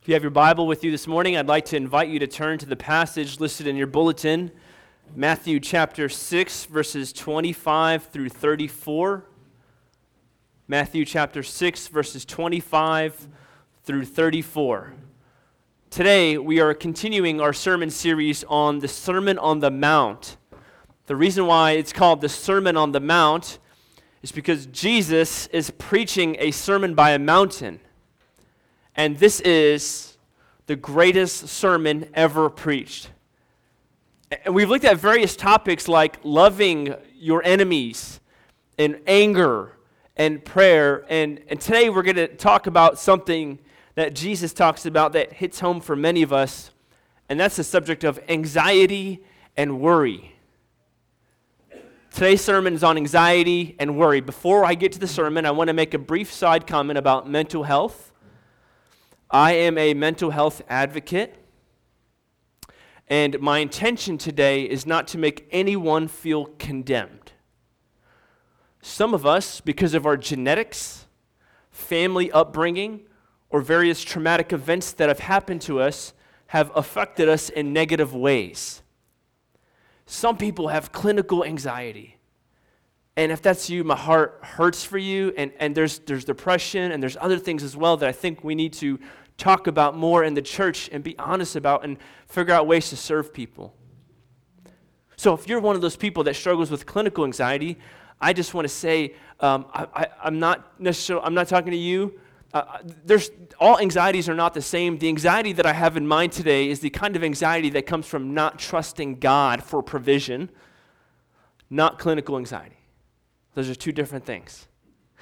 If you have your Bible with you this morning, I'd like to invite you to turn to the passage listed in your bulletin, Matthew chapter 6, verses 25 through 34. Matthew chapter 6, verses 25 through 34. Today, we are continuing our sermon series on the Sermon on the Mount. The reason why it's called the Sermon on the Mount is because Jesus is preaching a sermon by a mountain. And this is the greatest sermon ever preached. And we've looked at various topics like loving your enemies and anger and prayer. And, and today we're going to talk about something that Jesus talks about that hits home for many of us, and that's the subject of anxiety and worry. Today's sermon is on anxiety and worry. Before I get to the sermon, I want to make a brief side comment about mental health I am a mental health advocate, and my intention today is not to make anyone feel condemned. Some of us, because of our genetics, family upbringing, or various traumatic events that have happened to us, have affected us in negative ways. Some people have clinical anxiety. And if that's you, my heart hurts for you. And, and there's, there's depression and there's other things as well that I think we need to talk about more in the church and be honest about and figure out ways to serve people. So if you're one of those people that struggles with clinical anxiety, I just want to say um, I, am not necessarily I'm not talking to you. Uh, uh, there's all anxieties are not the same. The anxiety that I have in mind today is the kind of anxiety that comes from not trusting God for provision, not clinical anxiety. Those are two different things.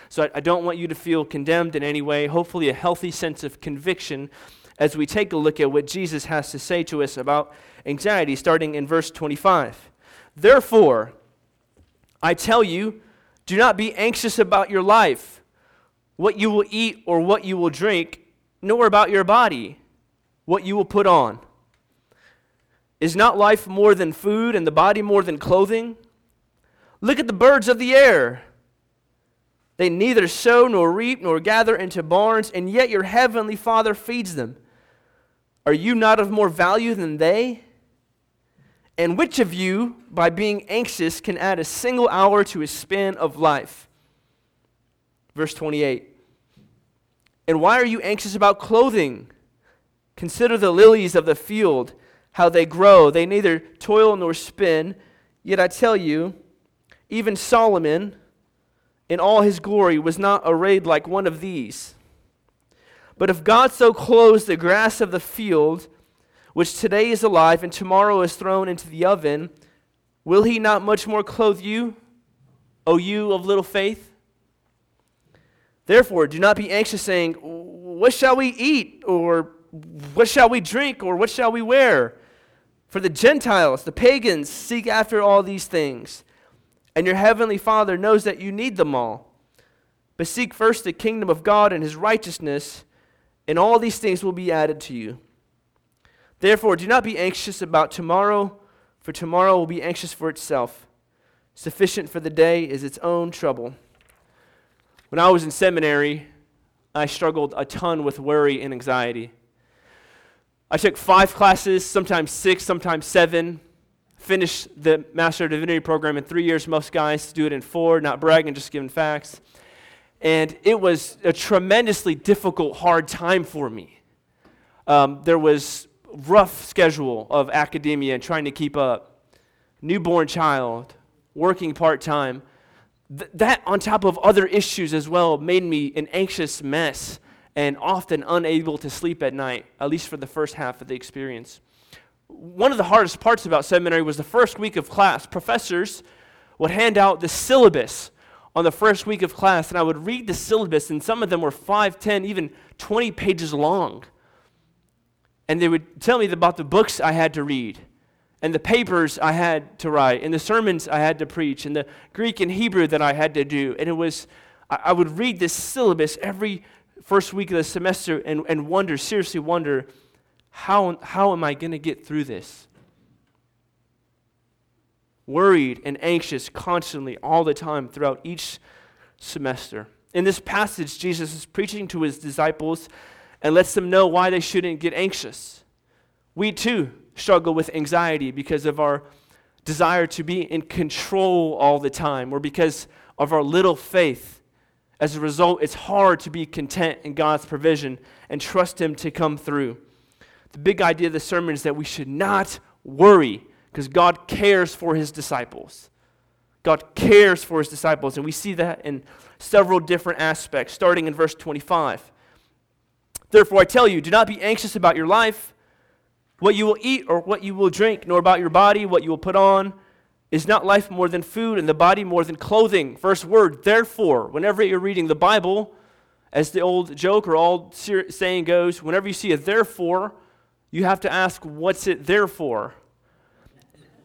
So I, I don't want you to feel condemned in any way. Hopefully, a healthy sense of conviction as we take a look at what Jesus has to say to us about anxiety, starting in verse 25. Therefore, I tell you, do not be anxious about your life, what you will eat or what you will drink, nor about your body, what you will put on. Is not life more than food and the body more than clothing? Look at the birds of the air. They neither sow nor reap nor gather into barns, and yet your heavenly Father feeds them. Are you not of more value than they? And which of you, by being anxious, can add a single hour to his span of life? Verse 28. And why are you anxious about clothing? Consider the lilies of the field, how they grow. They neither toil nor spin. Yet I tell you, even Solomon, in all his glory was not arrayed like one of these. But if God so clothes the grass of the field, which today is alive and tomorrow is thrown into the oven, will he not much more clothe you, O you of little faith? Therefore, do not be anxious, saying, What shall we eat? Or what shall we drink? Or what shall we wear? For the Gentiles, the pagans, seek after all these things and your heavenly Father knows that you need them all. But seek first the kingdom of God and his righteousness, and all these things will be added to you. Therefore, do not be anxious about tomorrow, for tomorrow will be anxious for itself. Sufficient for the day is its own trouble. When I was in seminary, I struggled a ton with worry and anxiety. I took five classes, sometimes six, sometimes seven finish the Master of Divinity program in three years. Most guys do it in four, not bragging, just giving facts. And it was a tremendously difficult, hard time for me. Um, there was rough schedule of academia and trying to keep up. Newborn child, working part time. Th- that, on top of other issues as well, made me an anxious mess and often unable to sleep at night, at least for the first half of the experience one of the hardest parts about seminary was the first week of class. Professors would hand out the syllabus on the first week of class, and I would read the syllabus, and some of them were 5, 10, even 20 pages long. And they would tell me about the books I had to read, and the papers I had to write, and the sermons I had to preach, and the Greek and Hebrew that I had to do. And it was, I would read this syllabus every first week of the semester and, and wonder, seriously wonder, how, how am I going to get through this? Worried and anxious constantly, all the time, throughout each semester. In this passage, Jesus is preaching to his disciples, and lets them know why they shouldn't get anxious. We too struggle with anxiety because of our desire to be in control all the time or because of our little faith. As a result, it's hard to be content in God's provision and trust Him to come through. The big idea of the sermon is that we should not worry because God cares for His disciples. God cares for His disciples, and we see that in several different aspects, starting in verse 25. Therefore, I tell you, do not be anxious about your life what you will eat or what you will drink, nor about your body, what you will put on. Is not life more than food, and the body more than clothing? First word, therefore. Whenever you're reading the Bible, as the old joke or old saying goes, whenever you see a therefore, you have to ask, what's it there for?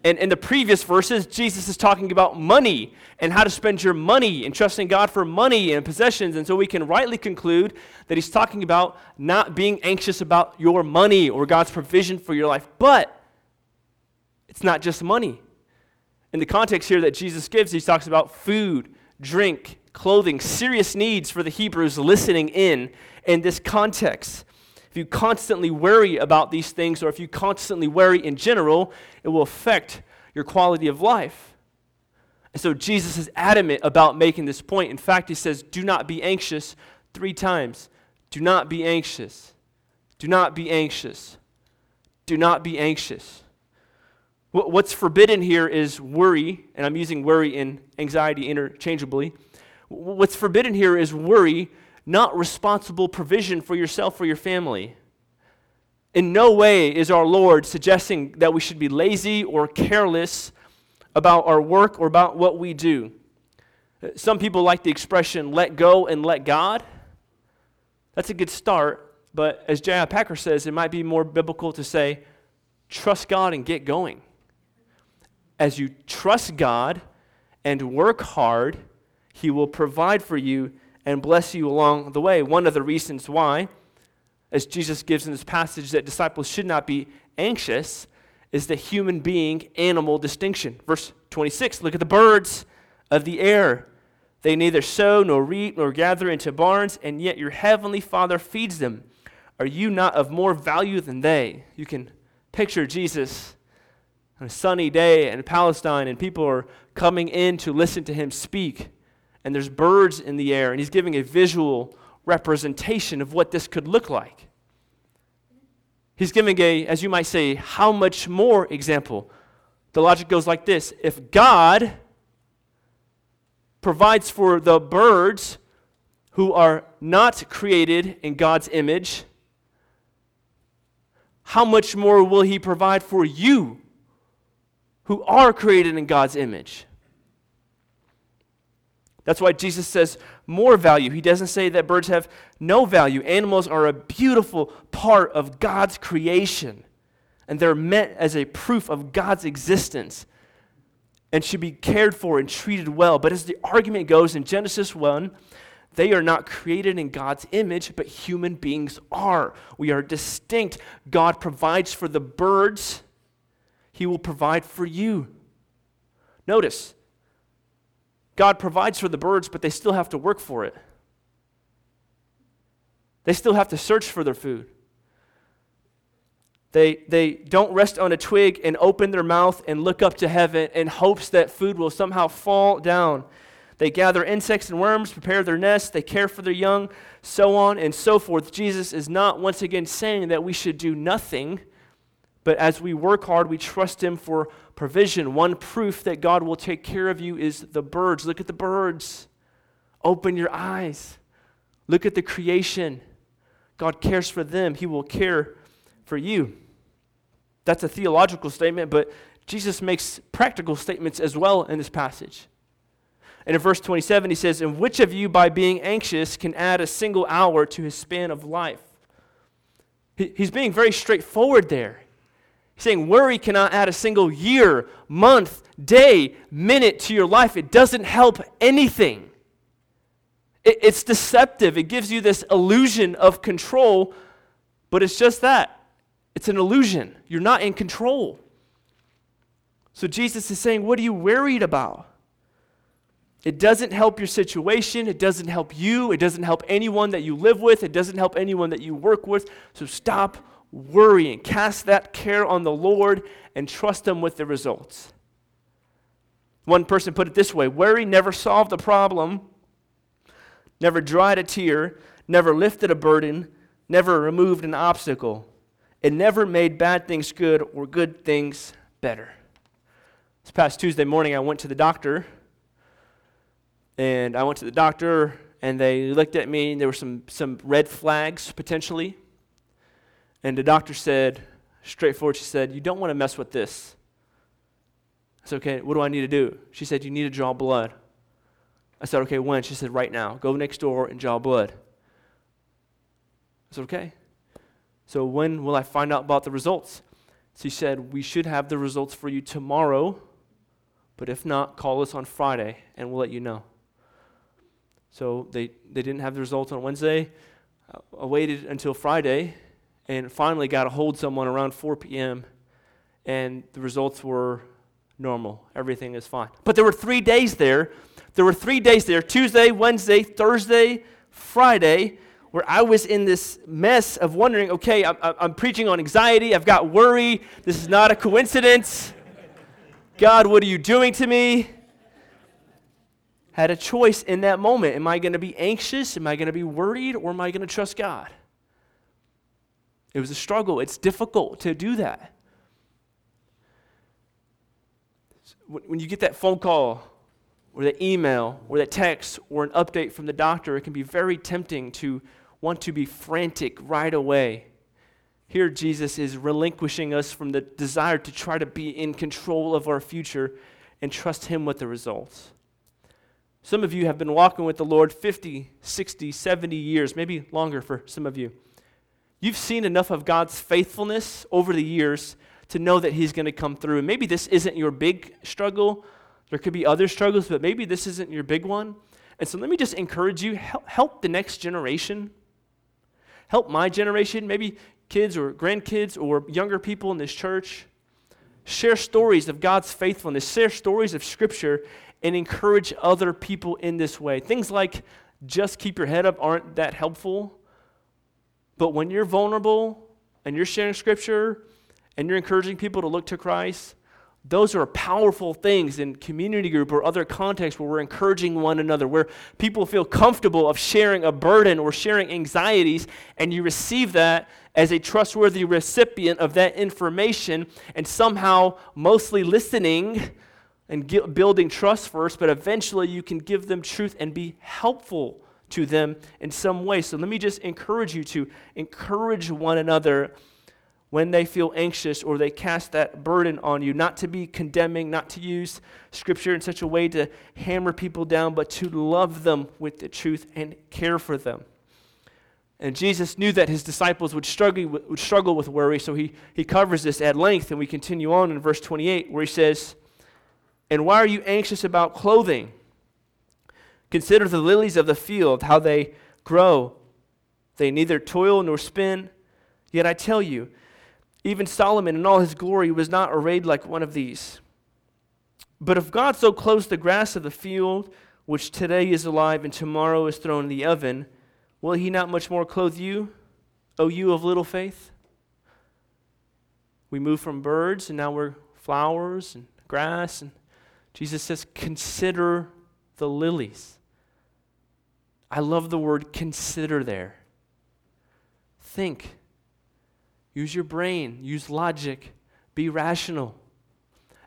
And in the previous verses, Jesus is talking about money and how to spend your money and trusting God for money and possessions. And so we can rightly conclude that he's talking about not being anxious about your money or God's provision for your life. But it's not just money. In the context here that Jesus gives, he talks about food, drink, clothing, serious needs for the Hebrews listening in in this context if you constantly worry about these things, or if you constantly worry in general, it will affect your quality of life. And so Jesus is adamant about making this point. In fact, he says, Do not be anxious three times. Do not be anxious. Do not be anxious. Do not be anxious. What's forbidden here is worry, and I'm using worry and anxiety interchangeably. What's forbidden here is worry not responsible provision for yourself or your family. In no way is our Lord suggesting that we should be lazy or careless about our work or about what we do. Some people like the expression let go and let God. That's a good start, but as J.I. Packer says, it might be more biblical to say trust God and get going. As you trust God and work hard, He will provide for you and bless you along the way. One of the reasons why, as Jesus gives in this passage, that disciples should not be anxious is the human being animal distinction. Verse 26 look at the birds of the air. They neither sow nor reap nor gather into barns, and yet your heavenly Father feeds them. Are you not of more value than they? You can picture Jesus on a sunny day in Palestine, and people are coming in to listen to him speak and there's birds in the air, and he's giving a visual representation of what this could look like. He's giving a, as you might say, how much more example. The logic goes like this If God provides for the birds who are not created in God's image, how much more will He provide for you who are created in God's image? That's why Jesus says more value. He doesn't say that birds have no value. Animals are a beautiful part of God's creation, and they're meant as a proof of God's existence and should be cared for and treated well. But as the argument goes in Genesis 1, they are not created in God's image, but human beings are. We are distinct. God provides for the birds, He will provide for you. Notice, God provides for the birds, but they still have to work for it. They still have to search for their food. They, they don't rest on a twig and open their mouth and look up to heaven in hopes that food will somehow fall down. They gather insects and worms, prepare their nests, they care for their young, so on and so forth. Jesus is not once again saying that we should do nothing, but as we work hard, we trust Him for provision. One proof that God will take care of you is the birds. Look at the birds. Open your eyes. Look at the creation. God cares for them, He will care for you. That's a theological statement, but Jesus makes practical statements as well in this passage. And in verse 27, he says, And which of you, by being anxious, can add a single hour to his span of life? He's being very straightforward there. He's saying worry cannot add a single year, month, day, minute to your life. It doesn't help anything. It, it's deceptive. It gives you this illusion of control, but it's just that it's an illusion. You're not in control. So Jesus is saying, What are you worried about? It doesn't help your situation. It doesn't help you. It doesn't help anyone that you live with. It doesn't help anyone that you work with. So stop worrying. Cast that care on the Lord and trust Him with the results. One person put it this way worry never solved a problem, never dried a tear, never lifted a burden, never removed an obstacle. It never made bad things good or good things better. This past Tuesday morning, I went to the doctor. And I went to the doctor, and they looked at me, and there were some, some red flags potentially. And the doctor said, straightforward, she said, You don't want to mess with this. I said, Okay, what do I need to do? She said, You need to draw blood. I said, Okay, when? She said, Right now. Go next door and draw blood. I said, Okay. So when will I find out about the results? She said, We should have the results for you tomorrow, but if not, call us on Friday and we'll let you know. So they, they didn't have the results on Wednesday. I waited until Friday and finally got a hold someone around 4 p.m. and the results were normal. Everything is fine. But there were three days there. There were three days there Tuesday, Wednesday, Thursday, Friday where I was in this mess of wondering okay, I'm, I'm preaching on anxiety, I've got worry, this is not a coincidence. God, what are you doing to me? Had a choice in that moment. Am I going to be anxious? Am I going to be worried? Or am I going to trust God? It was a struggle. It's difficult to do that. When you get that phone call, or that email, or that text, or an update from the doctor, it can be very tempting to want to be frantic right away. Here, Jesus is relinquishing us from the desire to try to be in control of our future and trust Him with the results. Some of you have been walking with the Lord 50, 60, 70 years, maybe longer for some of you. You've seen enough of God's faithfulness over the years to know that He's going to come through. And maybe this isn't your big struggle. There could be other struggles, but maybe this isn't your big one. And so let me just encourage you help, help the next generation help my generation, maybe kids or grandkids or younger people in this church, share stories of God's faithfulness, share stories of Scripture, and encourage other people in this way. Things like just keep your head up aren't that helpful. But when you're vulnerable and you're sharing Scripture and you're encouraging people to look to Christ, those are powerful things in community group or other contexts where we're encouraging one another, where people feel comfortable of sharing a burden or sharing anxieties, and you receive that as a trustworthy recipient of that information, and somehow mostly listening and building trust first, but eventually you can give them truth and be helpful to them in some way. So let me just encourage you to encourage one another when they feel anxious or they cast that burden on you, not to be condemning, not to use scripture in such a way to hammer people down, but to love them with the truth and care for them. And Jesus knew that his disciples would struggle, would struggle with worry, so he, he covers this at length. And we continue on in verse 28, where he says, And why are you anxious about clothing? Consider the lilies of the field, how they grow. They neither toil nor spin. Yet I tell you, even Solomon in all his glory was not arrayed like one of these. But if God so clothes the grass of the field, which today is alive and tomorrow is thrown in the oven, will he not much more clothe you, O you of little faith? We move from birds and now we're flowers and grass. And Jesus says, Consider the lilies. I love the word consider there. Think Use your brain, use logic, be rational.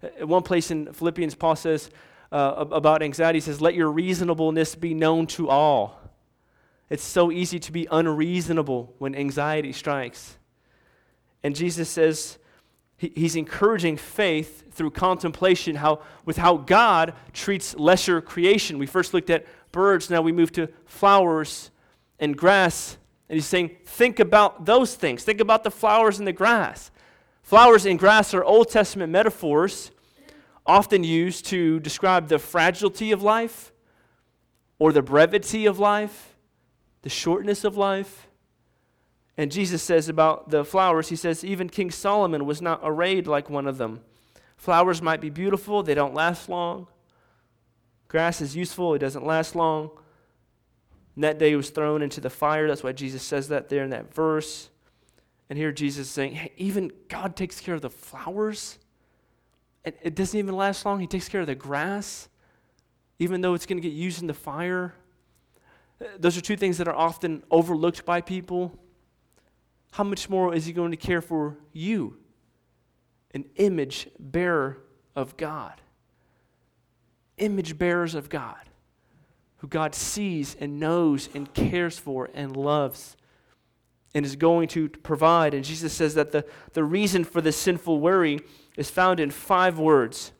At one place in Philippians, Paul says uh, about anxiety, he says, Let your reasonableness be known to all. It's so easy to be unreasonable when anxiety strikes. And Jesus says, he, He's encouraging faith through contemplation how, with how God treats lesser creation. We first looked at birds, now we move to flowers and grass and he's saying, think about those things. Think about the flowers and the grass. Flowers and grass are Old Testament metaphors often used to describe the fragility of life or the brevity of life, the shortness of life. And Jesus says about the flowers, he says, even King Solomon was not arrayed like one of them. Flowers might be beautiful, they don't last long. Grass is useful, it doesn't last long. And that day was thrown into the fire. That's why Jesus says that there in that verse. And here Jesus is saying, hey, even God takes care of the flowers. It, it doesn't even last long. He takes care of the grass, even though it's going to get used in the fire. Those are two things that are often overlooked by people. How much more is He going to care for you, an image bearer of God? Image bearers of God who God sees and knows and cares for and loves and is going to provide. And Jesus says that the, the reason for this sinful worry is found in five words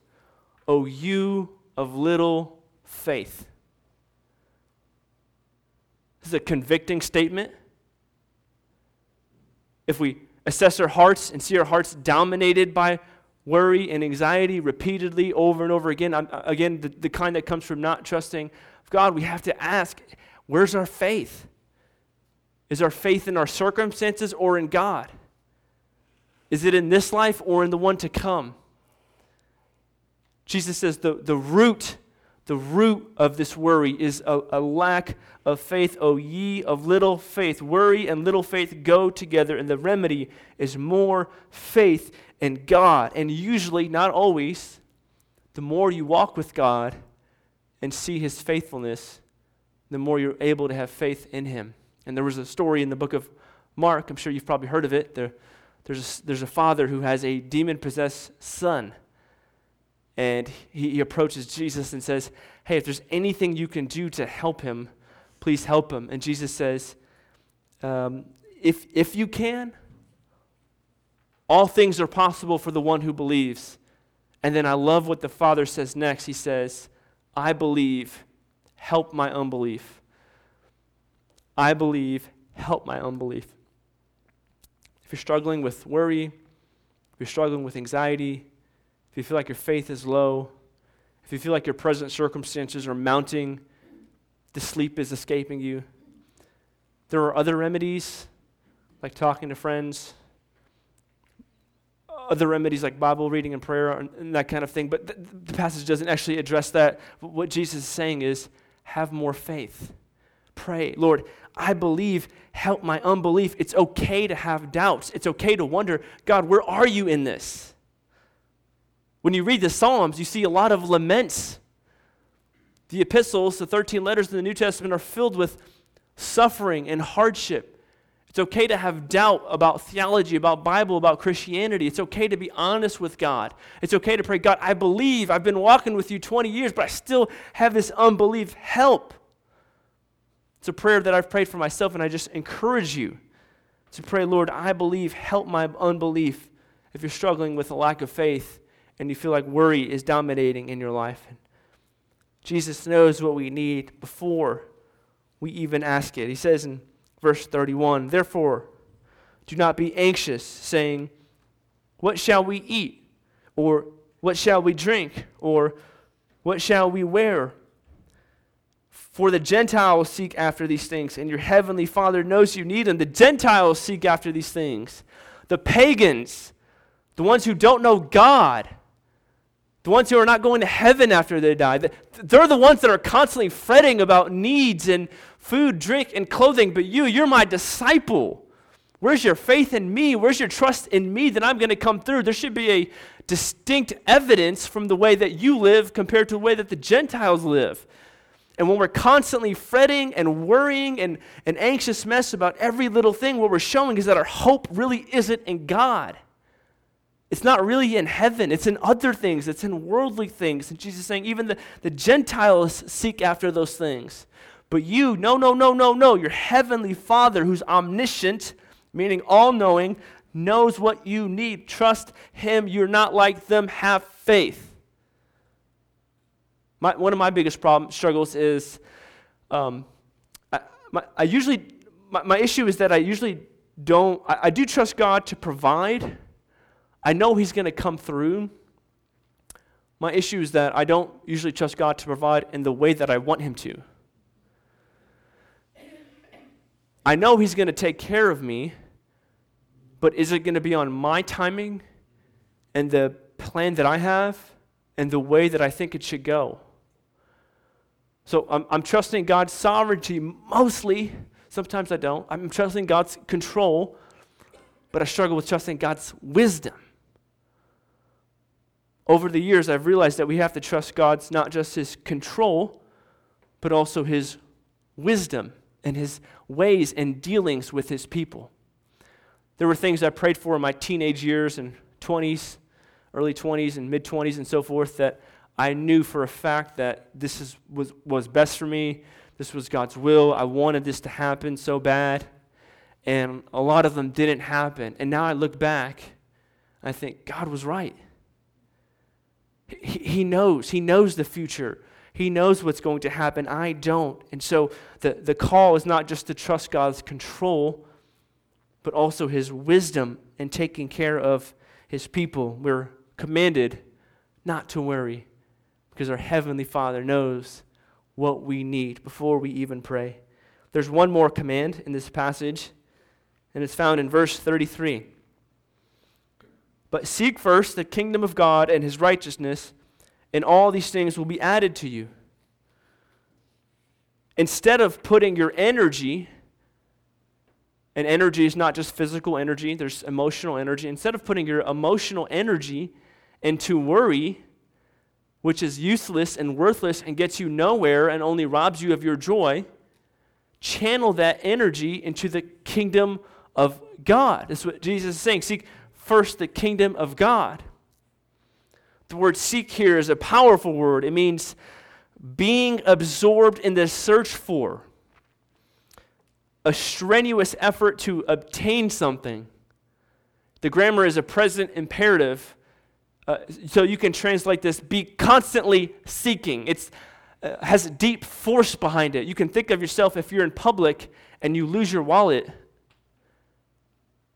O you of little faith. This is a convicting statement. If we assess our hearts and see our hearts dominated by worry and anxiety repeatedly over and over again, uh, again, the, the kind that comes from not trusting God, we have to ask where's our faith? Is our faith in our circumstances or in God? Is it in this life or in the one to come? Jesus says the, the root, the root of this worry is a, a lack of faith. O ye of little faith. Worry and little faith go together, and the remedy is more faith in God. And usually, not always, the more you walk with God, and see his faithfulness, the more you're able to have faith in him. And there was a story in the book of Mark, I'm sure you've probably heard of it. There, there's, a, there's a father who has a demon possessed son. And he, he approaches Jesus and says, Hey, if there's anything you can do to help him, please help him. And Jesus says, um, if, if you can, all things are possible for the one who believes. And then I love what the father says next. He says, I believe, help my unbelief. I believe, help my unbelief. If you're struggling with worry, if you're struggling with anxiety, if you feel like your faith is low, if you feel like your present circumstances are mounting, the sleep is escaping you, there are other remedies, like talking to friends, other remedies like Bible reading and prayer and, that kind of thing. But th- the passage doesn't actually address that. What Jesus is saying is have more faith. Pray, Lord, I believe, help my unbelief. It's okay to have doubts. It's okay to wonder, God, where are you in this? When you read the Psalms, you see a lot of laments. The epistles, the 13 letters in the New Testament, are filled with suffering and hardship. It's okay to have doubt about theology, about Bible, about Christianity. It's okay to be honest with God. It's okay to pray, God, I believe. I've been walking with you 20 years, but I still have this unbelief. Help. It's a prayer that I've prayed for myself, and I just encourage you to pray, Lord, I believe. Help my unbelief. If you're struggling with a lack of faith and you feel like worry is dominating in your life, and Jesus knows what we need before we even ask it. He says in Verse 31 Therefore, do not be anxious, saying, What shall we eat? Or what shall we drink? Or what shall we wear? For the Gentiles seek after these things, and your heavenly Father knows you need them. The Gentiles seek after these things. The pagans, the ones who don't know God, the ones who are not going to heaven after they die, they're the ones that are constantly fretting about needs and food, drink, and clothing, but you, you're my disciple. Where's your faith in me? Where's your trust in me that I'm going to come through? There should be a distinct evidence from the way that you live compared to the way that the Gentiles live. And when we're constantly fretting and worrying and an anxious mess about every little thing, what we're showing is that our hope really isn't in God. It's not really in heaven, it's in other things, it's in worldly things. And Jesus is saying, even the, the Gentiles seek after those things. But you, no, no, no, no, no. Your heavenly Father, who's omniscient, meaning all knowing, knows what you need. Trust Him. You're not like them. Have faith. My, one of my biggest problem, struggles is um, I, my, I usually, my, my, issue is that I usually don't, I, I do trust God to provide. I know He's going to come through. My issue is that I don't usually trust God to provide in the way that I want Him to. I know He's going to take care of me, but is it going to be on my timing and the plan that I have and the way that I think it should go? So I'm, I'm trusting God's sovereignty mostly. Sometimes I don't. I'm trusting God's control, but I struggle with trusting God's wisdom. Over the years, I've realized that we have to trust God's not just his control, but also his wisdom and his ways and dealings with his people. There were things I prayed for in my teenage years and 20s, early 20s and mid 20s and so forth that I knew for a fact that this is, was, was best for me. This was God's will. I wanted this to happen so bad. And a lot of them didn't happen. And now I look back, I think God was right. He, he knows. He knows the future. He knows what's going to happen. I don't. And so the, the call is not just to trust God's control, but also his wisdom in taking care of his people. We're commanded not to worry because our Heavenly Father knows what we need before we even pray. There's one more command in this passage, and it's found in verse 33. But seek first the kingdom of God and his righteousness, and all these things will be added to you. Instead of putting your energy, and energy is not just physical energy, there's emotional energy. Instead of putting your emotional energy into worry, which is useless and worthless and gets you nowhere and only robs you of your joy, channel that energy into the kingdom of God. That's what Jesus is saying. Seek first the kingdom of God. The word seek here is a powerful word. It means being absorbed in the search for, a strenuous effort to obtain something. The grammar is a present imperative uh, so you can translate this be constantly seeking. It uh, has a deep force behind it. You can think of yourself if you're in public and you lose your wallet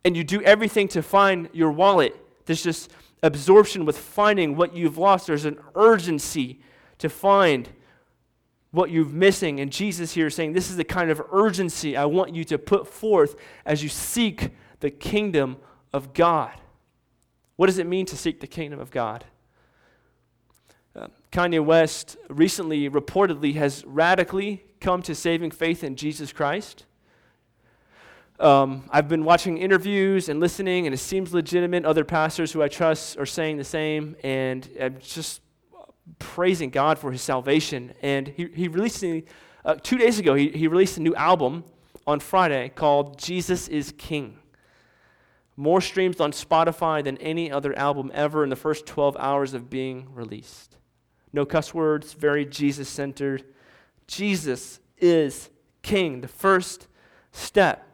and you do everything to find your wallet. There's just absorption with finding what you've lost. There's an urgency to find what you're missing. And Jesus here is saying, This is the kind of urgency I want you to put forth as you seek the kingdom of God. What does it mean to seek the kingdom of God? Uh, Kanye West recently reportedly has radically come to saving faith in Jesus Christ. Um, I've been watching interviews and listening, and it seems legitimate. Other pastors who I trust are saying the same, and I'm just praising God for his salvation. And he, he released, uh, two days ago, he, he released a new album on Friday called Jesus is King more streams on Spotify than any other album ever in the first 12 hours of being released. No cuss words, very Jesus centered. Jesus is King. The first step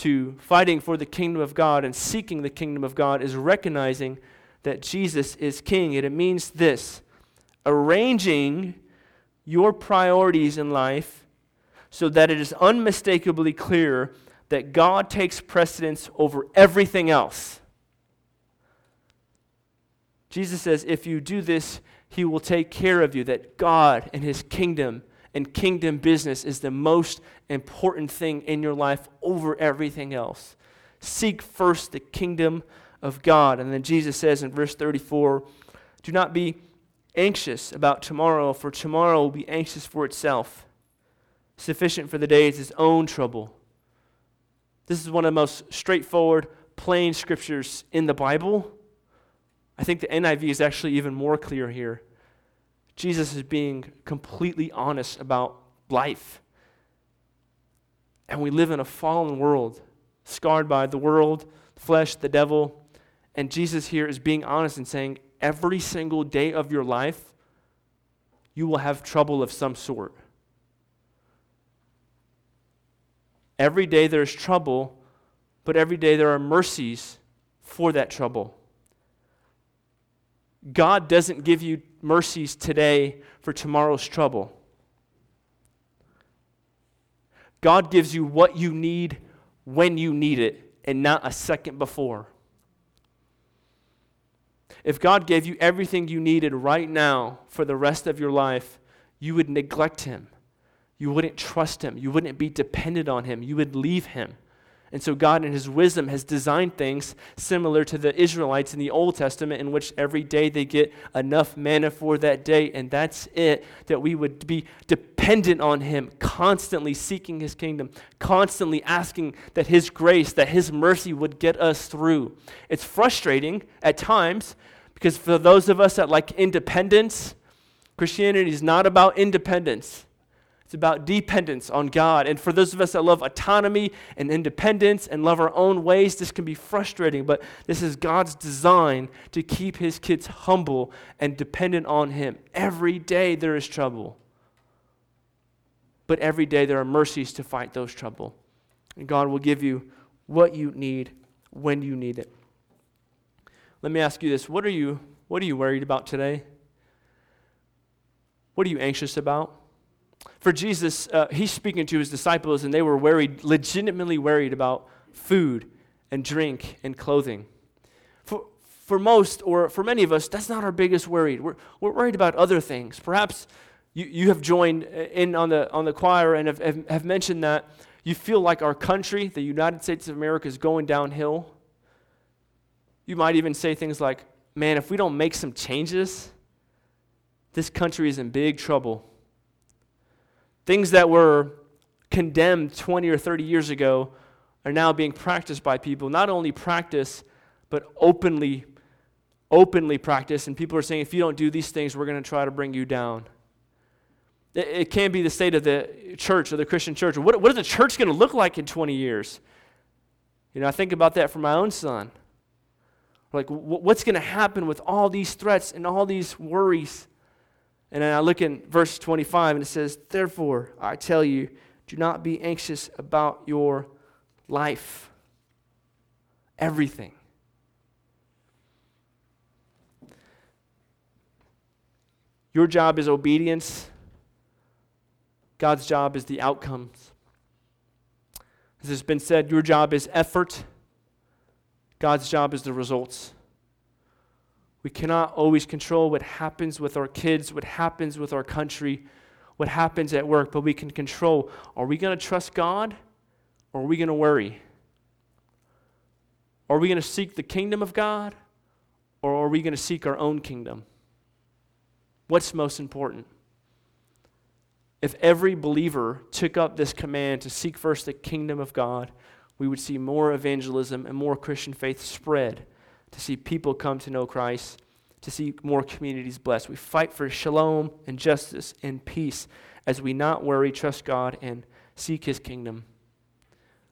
to fighting for the kingdom of God and seeking the kingdom of God is recognizing that Jesus is King. And it means this arranging your priorities in life so that it is unmistakably clear that God takes precedence over everything else. Jesus says, if you do this, he will take care of you, that God and his kingdom and kingdom business is the most important thing in your life over everything else. Seek first the kingdom of God. And then Jesus says in verse 34 Do not be anxious about tomorrow, for tomorrow will be anxious for itself. Sufficient for the day is its own trouble. This is one of the most straightforward, plain scriptures in the Bible. I think the NIV is actually even more clear here. Jesus is being completely honest about life. And we live in a fallen world, scarred by the world, flesh, the devil. And Jesus here is being honest and saying, every single day of your life, you will have trouble of some sort. Every day there's trouble, but every day there are mercies for that trouble. God doesn't give you mercies today for tomorrow's trouble. God gives you what you need when you need it and not a second before. If God gave you everything you needed right now for the rest of your life, you would neglect Him. You wouldn't trust him. You wouldn't be dependent on him. You would leave him. And so God, in His wisdom, has designed things similar to the Israelites in the Old Testament, in which every day they get enough manna for that day, and that's it. That we would be dependent on Him, constantly seeking His kingdom, constantly asking that His grace, that His mercy would get us through. It's frustrating at times because for those of us that like independence, Christianity is not about independence. It's about dependence on God. And for those of us that love autonomy and independence and love our own ways, this can be frustrating, but this is God's design to keep his kids humble and dependent on him. Every day there is trouble. But every day there are mercies to fight those trouble. And God will give you what you need when you need it. Let me ask you this. What are you what are you worried about today? What are you anxious about? For Jesus, uh, he's speaking to his disciples, and they were worried, legitimately worried about food and drink and clothing. For, for most, or for many of us, that's not our biggest worry. We're, we're worried about other things. Perhaps you, you have joined in on the, on the choir and have, have, have mentioned that you feel like our country, the United States of America, is going downhill. You might even say things like, man, if we don't make some changes, this country is in big trouble. Things that were condemned 20 or 30 years ago are now being practiced by people. Not only practice, but openly, openly practice. And people are saying, if you don't do these things, we're going to try to bring you down. It, it can't be the state of the church or the Christian church. What, what is the church going to look like in 20 years? You know, I think about that for my own son. Like, what's going to happen with all these threats and all these worries? And then I look in verse 25 and it says, Therefore, I tell you, do not be anxious about your life. Everything. Your job is obedience. God's job is the outcomes. As has been said, your job is effort. God's job is the results. We cannot always control what happens with our kids, what happens with our country, what happens at work, but we can control are we going to trust God or are we going to worry? Are we going to seek the kingdom of God or are we going to seek our own kingdom? What's most important? If every believer took up this command to seek first the kingdom of God, we would see more evangelism and more Christian faith spread to see people come to know Christ, to see more communities blessed. We fight for shalom and justice and peace as we not worry, trust God, and seek his kingdom.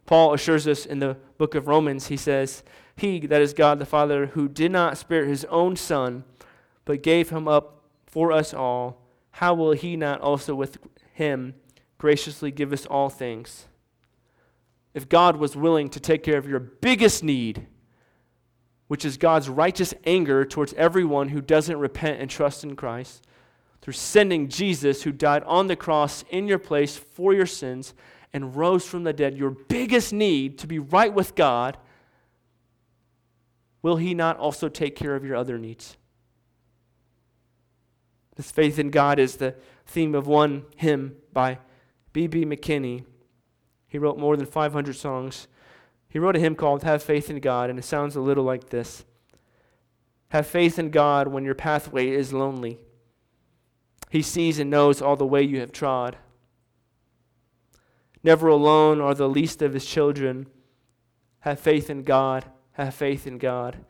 Paul assures us in the book of Romans, he says, He, that is God the Father, who did not spare his own Son, but gave him up for us all, how will he not also with him graciously give us all things? If God was willing to take care of your biggest need, which is God's righteous anger towards everyone who doesn't repent and trust in Christ, through sending Jesus, who died on the cross in your place for your sins and rose from the dead, your biggest need to be right with God, will He not also take care of your other needs? This faith in God is the theme of one hymn by B.B. McKinney. He wrote more than 500 songs he wrote a hymn called Have Faith in God, and it sounds a little like this Have faith in God when your pathway is lonely. He sees and knows all the way you have trod. Never alone are the least of his children. Have faith in God. Have faith in God.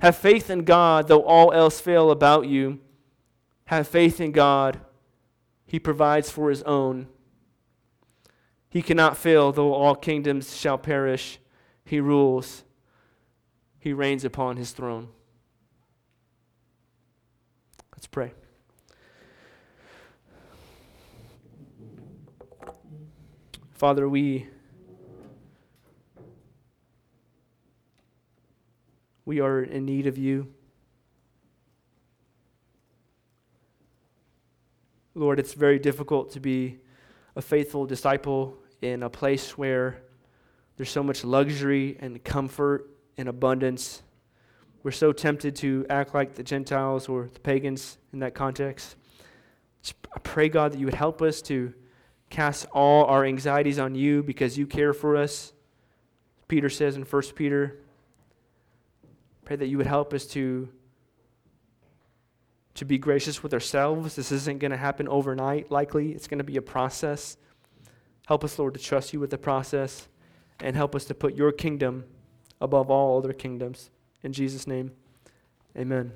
Have faith in God, though all else fail about you. Have faith in God. He provides for his own. He cannot fail, though all kingdoms shall perish. He rules, he reigns upon his throne. Let's pray. Father, we we are in need of you. Lord, it's very difficult to be a faithful disciple in a place where there's so much luxury and comfort and abundance. We're so tempted to act like the Gentiles or the pagans in that context. I pray, God, that you would help us to cast all our anxieties on you because you care for us. Peter says in 1 Peter, pray that you would help us to, to be gracious with ourselves. This isn't going to happen overnight, likely. It's going to be a process. Help us, Lord, to trust you with the process and help us to put your kingdom above all other kingdoms. In Jesus' name, amen.